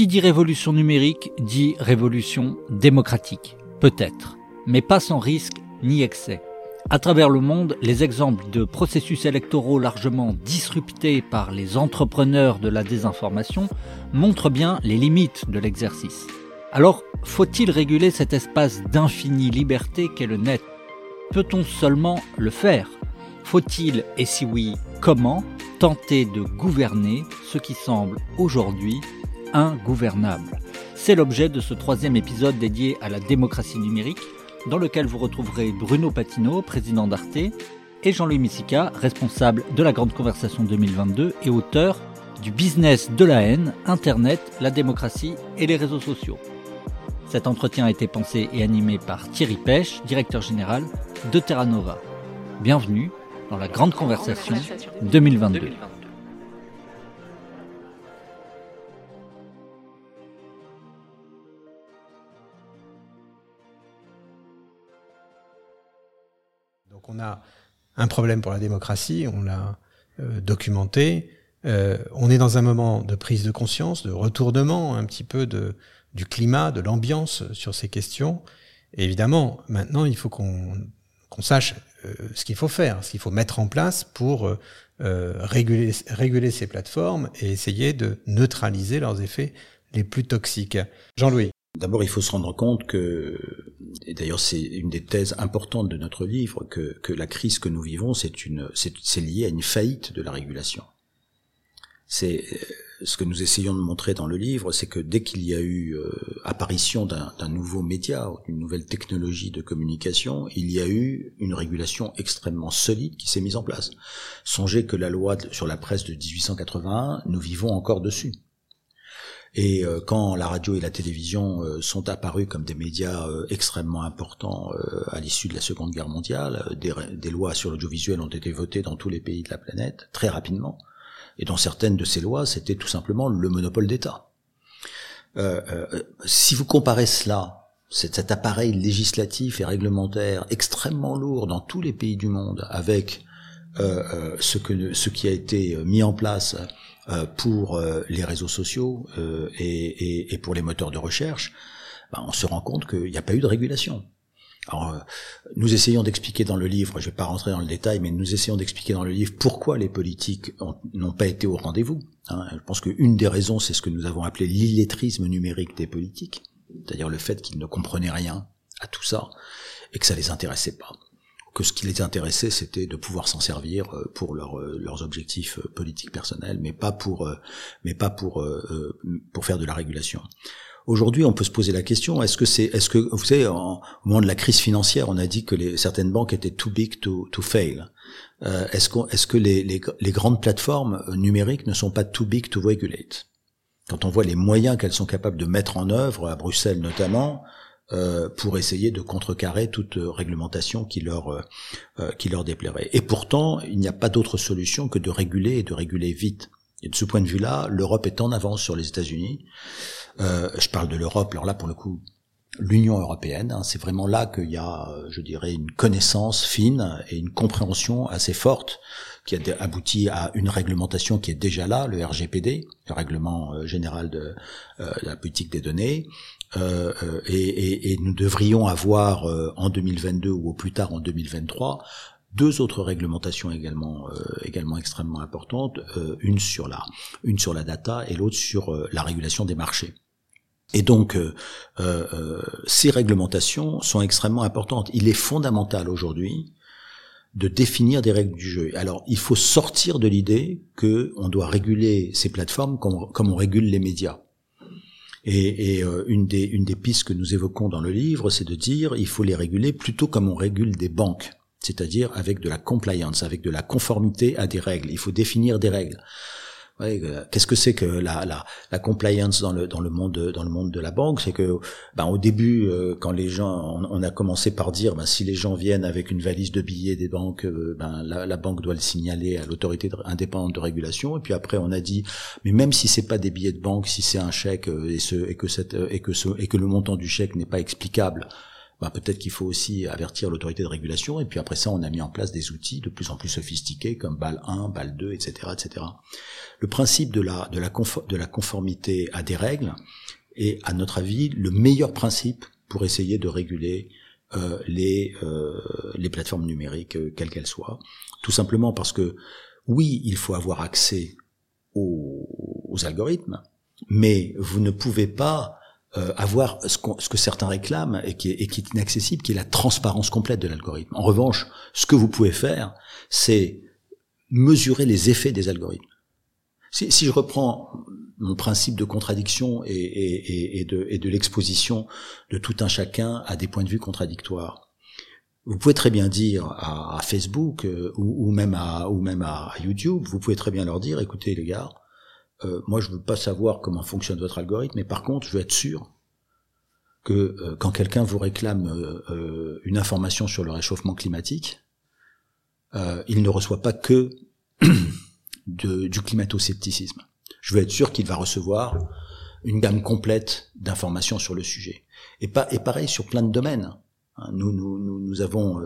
Qui dit révolution numérique dit révolution démocratique. Peut-être, mais pas sans risque ni excès. À travers le monde, les exemples de processus électoraux largement disruptés par les entrepreneurs de la désinformation montrent bien les limites de l'exercice. Alors, faut-il réguler cet espace d'infinie liberté qu'est le net? Peut-on seulement le faire? Faut-il, et si oui, comment, tenter de gouverner ce qui semble aujourd'hui ingouvernable C'est l'objet de ce troisième épisode dédié à la démocratie numérique dans lequel vous retrouverez Bruno Patino, président d'Arte, et Jean-Louis Missica, responsable de la Grande Conversation 2022 et auteur du business de la haine, Internet, la démocratie et les réseaux sociaux. Cet entretien a été pensé et animé par Thierry Pêche, directeur général de Terra Nova. Bienvenue dans la Grande Conversation 2022. On a un problème pour la démocratie, on l'a euh, documenté. Euh, on est dans un moment de prise de conscience, de retournement un petit peu du climat, de l'ambiance sur ces questions. Et évidemment, maintenant, il faut qu'on sache euh, ce qu'il faut faire, ce qu'il faut mettre en place pour réguler ces plateformes et essayer de neutraliser leurs effets les plus toxiques. Jean-Louis. D'abord, il faut se rendre compte que, et d'ailleurs c'est une des thèses importantes de notre livre, que, la crise que nous vivons, c'est une, c'est lié à une faillite de la régulation. C'est euh, ce que nous essayons de montrer dans le livre, c'est que dès qu'il y a eu euh, apparition d'un nouveau média, d'une nouvelle technologie de communication, il y a eu une régulation extrêmement solide qui s'est mise en place. Songez que la loi sur la presse de 1881, nous vivons encore dessus. Et euh, quand la radio et la télévision euh, sont apparus comme des médias euh, extrêmement importants à l'issue de la Seconde Guerre mondiale, des, des lois sur l'audiovisuel ont été votées dans tous les pays de la planète très rapidement. Et dans certaines de ces lois, c'était tout simplement le monopole d'État. si vous comparez cela, cet appareil législatif et réglementaire extrêmement lourd dans tous les pays du monde, avec ce, que, ce qui a été mis en place euh, pour euh, les réseaux sociaux euh, et, et, pour les moteurs de recherche, ben, on se rend compte qu'il n'y a pas eu de régulation. Alors, nous essayons d'expliquer dans le livre, je ne vais pas rentrer dans le détail, mais nous essayons d'expliquer dans le livre pourquoi les politiques n'ont pas été au rendez-vous. Hein. Je pense qu'une des raisons, c'est ce que nous avons appelé l'illettrisme numérique des politiques, c'est-à-dire le fait qu'ils ne comprenaient rien à tout ça et que ça les intéressait pas que ce qui les intéressait, c'était de pouvoir s'en servir euh, pour euh, leurs objectifs euh, politiques personnels, mais pas pour, mais pas pour, pour faire de la régulation. Aujourd'hui, on peut se poser la question est-ce que c'est, est-ce que vous savez, au moment de la crise financière, on a dit que les, certaines banques étaient too big to, to fail. est-ce, qu'on, est-ce que les, les, les grandes plateformes numériques ne sont pas too big to regulate? Quand on voit les moyens qu'elles sont capables de mettre en œuvre à Bruxelles notamment, euh, pour essayer de contrecarrer toute réglementation qui leur euh, euh, qui leur déplairait. Et pourtant, il n'y a pas d'autre solution que de réguler et de réguler vite. Et de ce point de vue-là, l'Europe est en avance sur les États-Unis. je parle de l'Europe, alors là pour le coup, l'Union européenne. Hein, c'est vraiment là qu'il y a, je dirais, une connaissance fine et une compréhension assez forte qui a abouti à une réglementation qui est déjà là, le RGPD, le règlement général de, de la politique des données, euh, euh, et, et, et, nous devrions avoir euh, en 2022 ou au plus tard en 2023 deux autres réglementations également également extrêmement importantes, une sur la une sur la data et l'autre sur la régulation des marchés. Et donc, ces réglementations sont extrêmement importantes. Il est fondamental aujourd'hui de définir des règles du jeu. Alors, il faut sortir de l'idée que on doit réguler ces plateformes comme, comme on régule les médias. Et, euh, une, des, une des pistes que nous évoquons dans le livre, c'est de dire il faut les réguler plutôt comme on régule des banques, c'est-à-dire avec de la compliance, avec de la conformité à des règles. Il faut définir des règles. Euh, qu'est-ce que c'est que la, la, la, compliance dans le dans le monde dans le monde de la banque? C'est que ben, au début, euh, quand les gens, on, a commencé par dire, ben, si les gens viennent avec une valise de billets des banques, euh, ben, la, la, banque doit le signaler à l'autorité indépendante de régulation. Et puis après, on a dit, mais même si c'est pas des billets de banque, si c'est un chèque et, ce, et que cette et que ce et que le montant du chèque n'est pas explicable, bah, peut-être qu'il faut aussi avertir l'autorité de régulation. Et puis après ça, on a mis en place des outils de plus en plus sophistiqués comme BAL 1, BAL 2, etc., etc. Le principe de la, de la, de la conformité à des règles est, à notre avis, le meilleur principe pour essayer de réguler euh, les, euh, les plateformes numériques, euh, quelles qu'elles soient. Tout simplement parce que, oui, il faut avoir accès aux, aux algorithmes, mais vous ne pouvez pas euh, avoir ce, ce, que certains réclament et qui, est, et qui, est, inaccessible, qui est la transparence complète de l'algorithme. En revanche, ce que vous pouvez faire, c'est mesurer les effets des algorithmes. Si, si, je reprends mon principe de contradiction et, et, et de, de l'exposition de tout un chacun à des points de vue contradictoires, vous pouvez très bien dire à, à Facebook euh, ou, ou, même à, ou même à YouTube, vous pouvez très bien leur dire, écoutez les gars, euh, moi je veux pas savoir comment fonctionne votre algorithme, mais par contre je veux être sûr que euh, quand quelqu'un vous réclame euh, une information sur le réchauffement climatique, il ne reçoit pas que du climato-scepticisme. Je veux être sûr qu'il va recevoir une gamme complète d'informations sur le sujet. Et, et pareil sur plein de domaines. Hein, nous, nous, nous, nous avons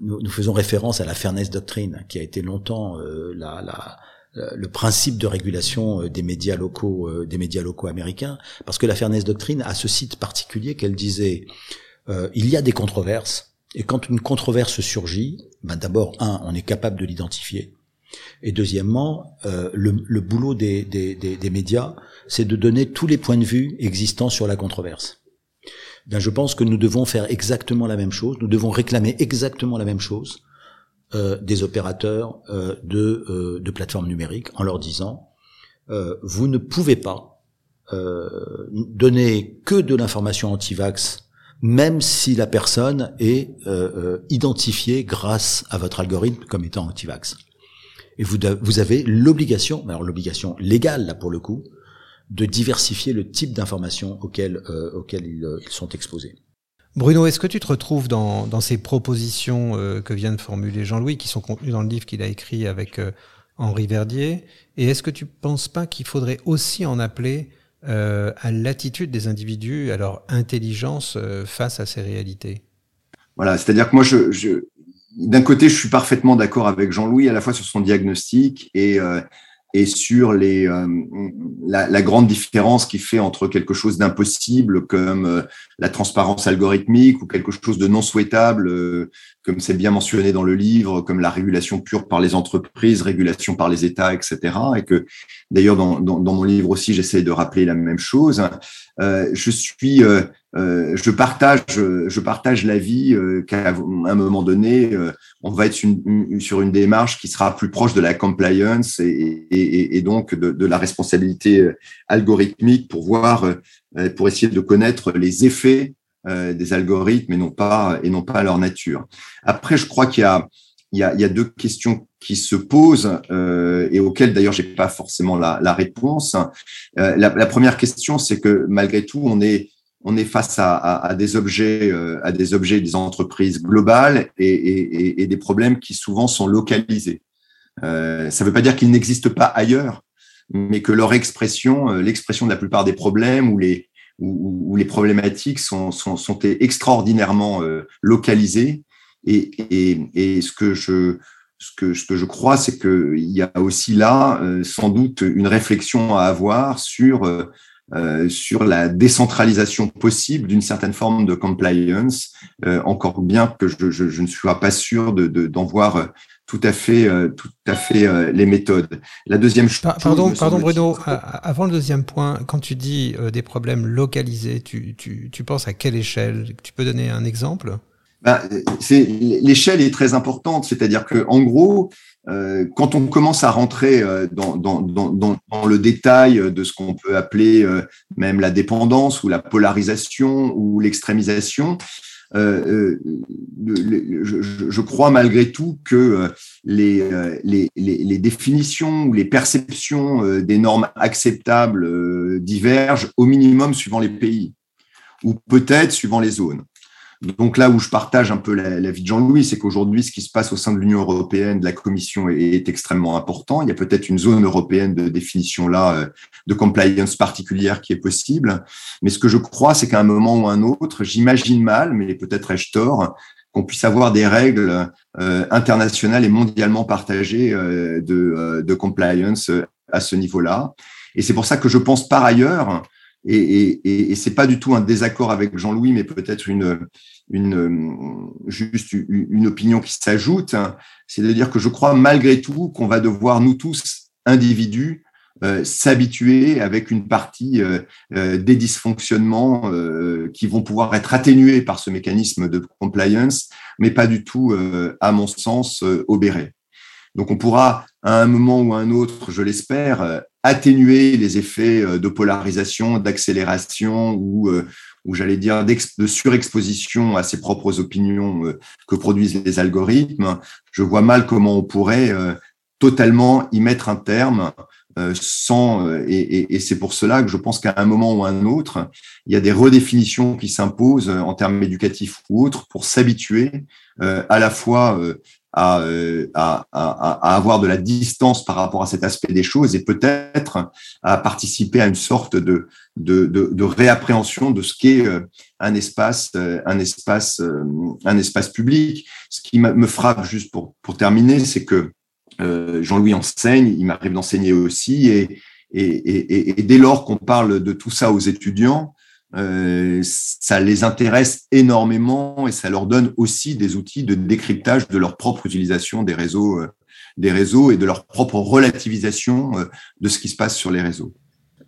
nous, faisons référence à la Fairness Doctrine, qui a été longtemps euh, la, le principe de régulation euh, des médias locaux, euh, des médias locaux américains, parce que la Fairness Doctrine a ce site particulier qu'elle disait il y a des controverses, et quand une controverse surgit, ben d'abord un, on est capable de l'identifier, et deuxièmement, le, boulot des, des médias, c'est de donner tous les points de vue existants sur la controverse. Ben, je pense que nous devons faire exactement la même chose, nous devons réclamer exactement la même chose euh, des opérateurs euh, de, euh, de, plateformes numériques en leur disant euh, vous ne pouvez pas euh, donner que de l'information anti-vax même si la personne est identifiée grâce à votre algorithme comme étant anti-vax. Et vous, vous avez l'obligation, alors l'obligation légale là pour le coup, de diversifier le type d'informations auxquelles, euh, auxquelles ils, euh, ils, sont exposés. Bruno, est-ce que tu te retrouves dans, dans ces propositions euh, que vient de formuler Jean-Louis, qui sont contenues dans le livre qu'il a écrit avec euh, Henri Verdier? Et est-ce que tu ne penses pas qu'il faudrait aussi en appeler euh, à l'attitude des individus, à leur intelligence face à ces réalités? Voilà, c'est-à-dire que moi, je, je d'un côté, je suis parfaitement d'accord avec Jean-Louis, à la fois sur son diagnostic et et sur les, euh, la, grande différence qui fait entre quelque chose d'impossible comme euh, la transparence algorithmique ou quelque chose de non souhaitable, euh, comme c'est bien mentionné dans le livre, comme la régulation pure par les entreprises, régulation par les États, etc. Et que d'ailleurs dans, dans, dans, mon livre aussi, j'essaie de rappeler la même chose. Je suis euh, je partage, je partage l'avis euh, qu'à un moment donné, euh, on va être sur une démarche qui sera plus proche de la compliance et, donc de, la responsabilité algorithmique pour voir, pour essayer de connaître les effets des algorithmes et non pas et non pas leur nature. Après, je crois qu'il y a il y a, deux questions qui se posent et auxquelles d'ailleurs j'ai pas forcément la, réponse. la, première question, c'est que malgré tout, on est face à, des objets, euh, à des objets des entreprises globales et, des problèmes qui souvent sont localisés. Euh, ça ne veut pas dire qu'ils n'existent pas ailleurs, mais que leur expression, euh, l'expression de la plupart des problèmes ou les ou, les problématiques sont, sont, sont extraordinairement localisées. Et, ce que je ce que, ce que je crois, c'est qu'il y a aussi là sans doute une réflexion à avoir sur euh, sur la décentralisation possible d'une certaine forme de compliance, euh, encore bien que je, je, je, ne sois pas sûr d'en de, d'en voir euh, tout à fait, tout à fait les méthodes. La deuxième chose. Pardon, pardon Bruno. Avant le deuxième point, quand tu dis des problèmes localisés, tu, tu, tu penses à quelle échelle? Tu peux donner un exemple? Ben, l'échelle est très importante, c'est-à-dire que en gros, euh, quand on commence à rentrer euh, dans, le détail de ce qu'on peut appeler euh, même la dépendance ou la polarisation ou l'extrémisation, je, crois malgré tout que les définitions ou les perceptions des normes acceptables divergent au minimum suivant les pays ou peut-être suivant les zones. Donc là où je partage un peu la, vie de Jean-Louis, c'est qu'aujourd'hui, ce qui se passe au sein de l'Union européenne, de la Commission, est, extrêmement important. Il y a peut-être une zone européenne de définition là, euh, de compliance particulière qui est possible. Mais ce que je crois, c'est qu'à un moment ou un autre, j'imagine mal, mais peut-être ai-je tort, qu'on puisse avoir des règles euh, internationales et mondialement partagées euh, de, de compliance à ce niveau-là. Et c'est pour ça que je pense par ailleurs et, et, et c'est pas du tout un désaccord avec Jean-Louis, mais peut-être une, une, juste une opinion qui s'ajoute. Hein. C'est de dire que je crois malgré tout qu'on va devoir, nous tous, individus, euh, s'habituer avec une partie euh, euh, des dysfonctionnements qui vont pouvoir être atténués par ce mécanisme de compliance, mais pas du tout, à mon sens, obérés. Donc on pourra, à un moment ou à un autre, je l'espère, atténuer les effets euh, de polarisation, d'accélération ou, euh, ou j'allais dire de surexposition à ses propres opinions euh, que produisent les algorithmes, je vois mal comment on pourrait totalement y mettre un terme sans et, et c'est pour cela que je pense qu'à un moment ou à un autre, il y a des redéfinitions qui s'imposent en termes éducatifs ou autres pour s'habituer à la fois euh, à, à, à, avoir de la distance par rapport à cet aspect des choses et peut-être à participer à une sorte de, de, de, de réappréhension de ce qu'est euh, un espace, euh, un espace, un espace public. Ce qui me frappe juste pour, pour terminer, c'est que Jean-Louis enseigne, il m'arrive d'enseigner aussi, et, et, et, et, dès lors qu'on parle de tout ça aux étudiants, euh, ça les intéresse énormément et ça leur donne aussi des outils de décryptage de leur propre utilisation des réseaux, euh, des réseaux et de leur propre relativisation euh, de ce qui se passe sur les réseaux.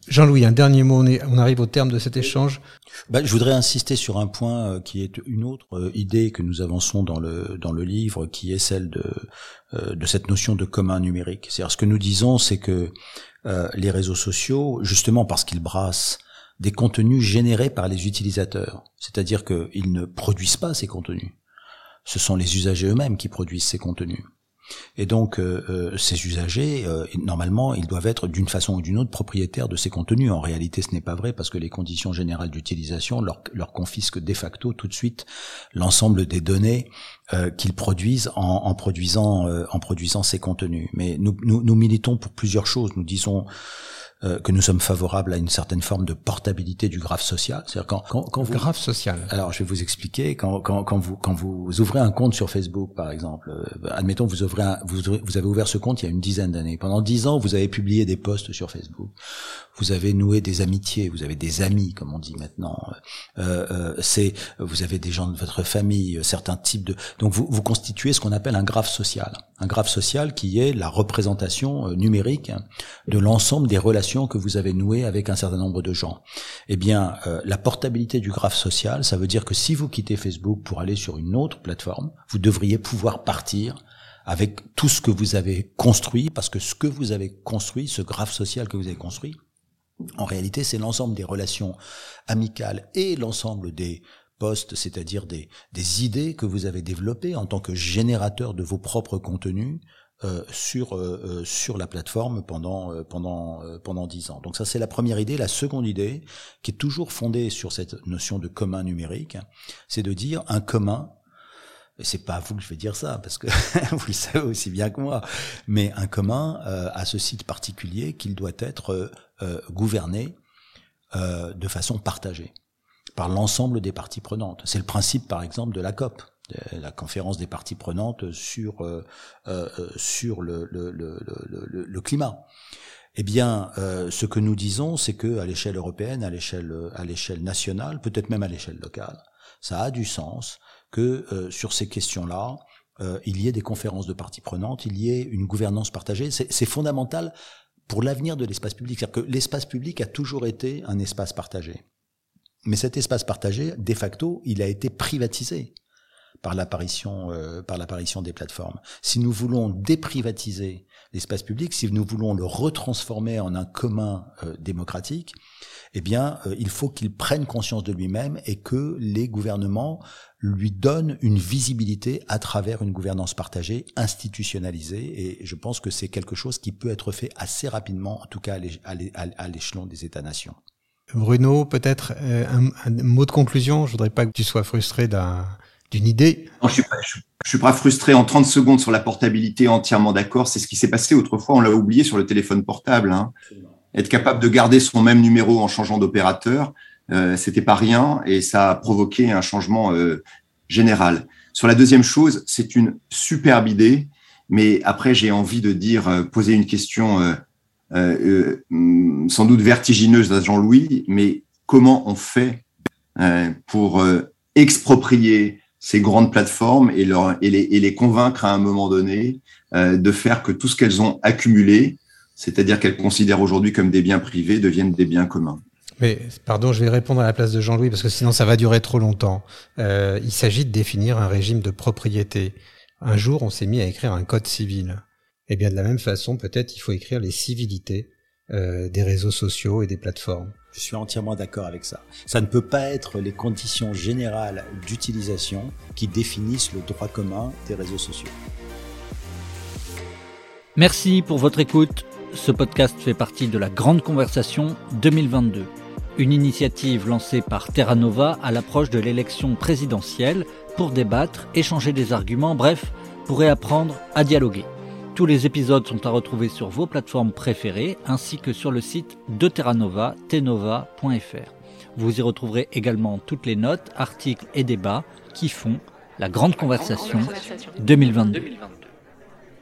Jean-Louis, un dernier mot, on, arrive au terme de cet échange. Ben, je voudrais insister sur un point qui est une autre idée que nous avançons dans le, dans le livre, qui est celle de, de cette notion de commun numérique. C'est-à-dire ce que nous disons, c'est que les réseaux sociaux, justement parce qu'ils brassent des contenus générés par les utilisateurs. C'est-à-dire qu'ils ne produisent pas ces contenus. Ce sont les usagers eux-mêmes qui produisent ces contenus. Et donc, euh, euh, ces usagers, euh, normalement, ils doivent être d'une façon ou d'une autre propriétaires de ces contenus. En réalité, ce n'est pas vrai parce que les conditions générales d'utilisation leur, leur, confisquent de facto tout de suite l'ensemble des données qu'ils produisent en, en produisant en produisant ces contenus. Mais nous, nous, nous militons pour plusieurs choses. Nous disons euh, que nous sommes favorables à une certaine forme de portabilité du graphe social. C'est-à-dire quand, quand, quand vous... graphe social. Alors, je vais vous expliquer. Quand, quand, quand, vous quand vous ouvrez un compte sur Facebook, par exemple, euh, admettons vous ouvrez un, vous, vous avez ouvert ce compte il y a une dizaine d'années. Pendant dix ans, vous avez publié des posts sur Facebook. Vous avez noué des amitiés. Vous avez des amis, comme on dit maintenant. Euh, euh, c'est vous avez des gens de votre famille, certains types de. Donc vous vous constituez ce qu'on appelle un graphe social. Un graphe social qui est la représentation numérique de l'ensemble des relations que vous avez noué avec un certain nombre de gens. Eh bien, euh, la portabilité du graphe social, ça veut dire que si vous quittez Facebook pour aller sur une autre plateforme, vous devriez pouvoir partir avec tout ce que vous avez construit, parce que ce que vous avez construit, ce graphe social que vous avez construit, en réalité, c'est l'ensemble des relations amicales et l'ensemble des postes, c'est-à-dire des idées que vous avez développées en tant que générateur de vos propres contenus, euh, sur euh, euh, sur la plateforme pendant pendant pendant dix ans. Donc ça c'est la première idée. La seconde idée, qui est toujours fondée sur cette notion de commun numérique, c'est de dire un commun. Et c'est pas à vous que je vais dire ça parce que vous le savez aussi bien que moi, mais un commun à ce site particulier qu'il doit être gouverné de façon partagée par l'ensemble des parties prenantes. C'est le principe, par exemple, de la COP la conférence des parties prenantes sur euh, euh, sur le, le, le, le, climat. Eh bien, euh, ce que nous disons, c'est que à l'échelle européenne, à l'échelle à l'échelle nationale, peut-être même à l'échelle locale, ça a du sens que sur ces questions-là, il y ait des conférences de parties prenantes, il y ait une gouvernance partagée. C'est fondamental pour l'avenir de l'espace public. C'est-à-dire que l'espace public a toujours été un espace partagé. Mais cet espace partagé, de facto, il a été privatisé par l'apparition euh, par l'apparition des plateformes. Si nous voulons déprivatiser l'espace public, si nous voulons le retransformer en un commun euh, démocratique, eh bien, euh, il faut qu'il prenne conscience de lui-même et que les gouvernements lui donnent une visibilité à travers une gouvernance partagée, institutionnalisée. Et je pense que c'est quelque chose qui peut être fait assez rapidement, en tout cas à l'échelon des États-nations. Bruno, peut-être euh, un, mot de conclusion? Je voudrais pas que tu sois frustré d'une idée. Non, je suis pas, je, suis pas frustré en 30 secondes sur la portabilité, entièrement d'accord. C'est ce qui s'est passé autrefois. On l'a oublié sur le téléphone portable. Hein. Être capable de garder son même numéro en changeant d'opérateur, euh, c'était pas rien et ça a provoqué un changement euh, général. Sur la deuxième chose, c'est une superbe idée, mais après j'ai envie de dire, euh, poser une question euh, euh, mm, sans doute vertigineuse à Jean-Louis, mais comment on fait pour exproprier ces grandes plateformes et, les, convaincre à un moment donné de faire que tout ce qu'elles ont accumulé, c'est-à-dire qu'elles considèrent aujourd'hui comme des biens privés, deviennent des biens communs. Mais pardon, je vais répondre à la place de Jean-Louis parce que sinon ça va durer trop longtemps. Euh, il s'agit de définir un régime de propriété. Un jour, on s'est mis à écrire un code civil. Eh bien de la même façon, peut-être il faut écrire les civilités euh, des réseaux sociaux et des plateformes. Je suis entièrement d'accord avec ça. Ça ne peut pas être les conditions générales d'utilisation qui définissent le droit commun des réseaux sociaux. Merci pour votre écoute. Ce podcast fait partie de la Grande Conversation 2022 une initiative lancée par Terra Nova à l'approche de l'élection présidentielle pour débattre, échanger des arguments, bref, pour réapprendre à dialoguer. Tous les épisodes sont à retrouver sur vos plateformes préférées ainsi que sur le site de Terra Nova, tenova.fr. Vous y retrouverez également toutes les notes, articles et débats qui font la grande conversation 2022.